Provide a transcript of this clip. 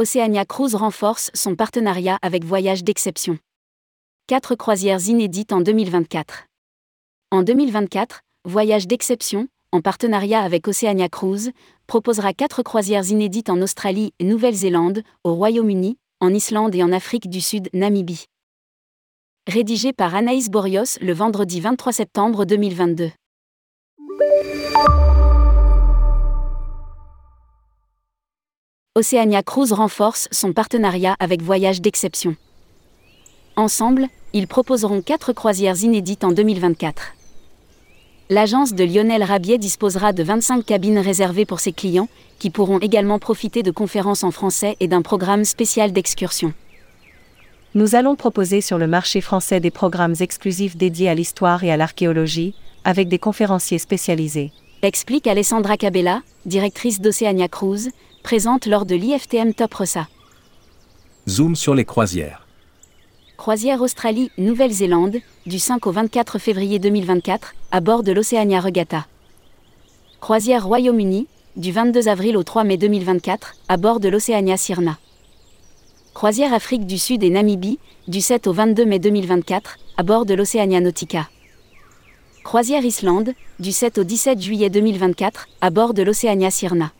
Oceania Cruise renforce son partenariat avec Voyage d'exception. Quatre croisières inédites en 2024. En 2024, Voyage d'exception, en partenariat avec Oceania Cruise, proposera quatre croisières inédites en Australie et Nouvelle-Zélande, au Royaume-Uni, en Islande et en Afrique du Sud, Namibie. Rédigé par Anaïs Borios le vendredi 23 septembre 2022. Oceania Cruise renforce son partenariat avec Voyage d'exception. Ensemble, ils proposeront quatre croisières inédites en 2024. L'agence de Lionel Rabier disposera de 25 cabines réservées pour ses clients, qui pourront également profiter de conférences en français et d'un programme spécial d'excursion. Nous allons proposer sur le marché français des programmes exclusifs dédiés à l'histoire et à l'archéologie, avec des conférenciers spécialisés. Explique Alessandra Cabella, directrice d'Oceania Cruise, présente lors de l'IFTM Top Ressa. Zoom sur les croisières. Croisière Australie-Nouvelle-Zélande, du 5 au 24 février 2024, à bord de l'Oceania Regatta. Croisière Royaume-Uni, du 22 avril au 3 mai 2024, à bord de l'Oceania Sirna. Croisière Afrique du Sud et Namibie, du 7 au 22 mai 2024, à bord de l'Oceania Nautica. Croisière Islande, du 7 au 17 juillet 2024, à bord de l'Oceania Sirna.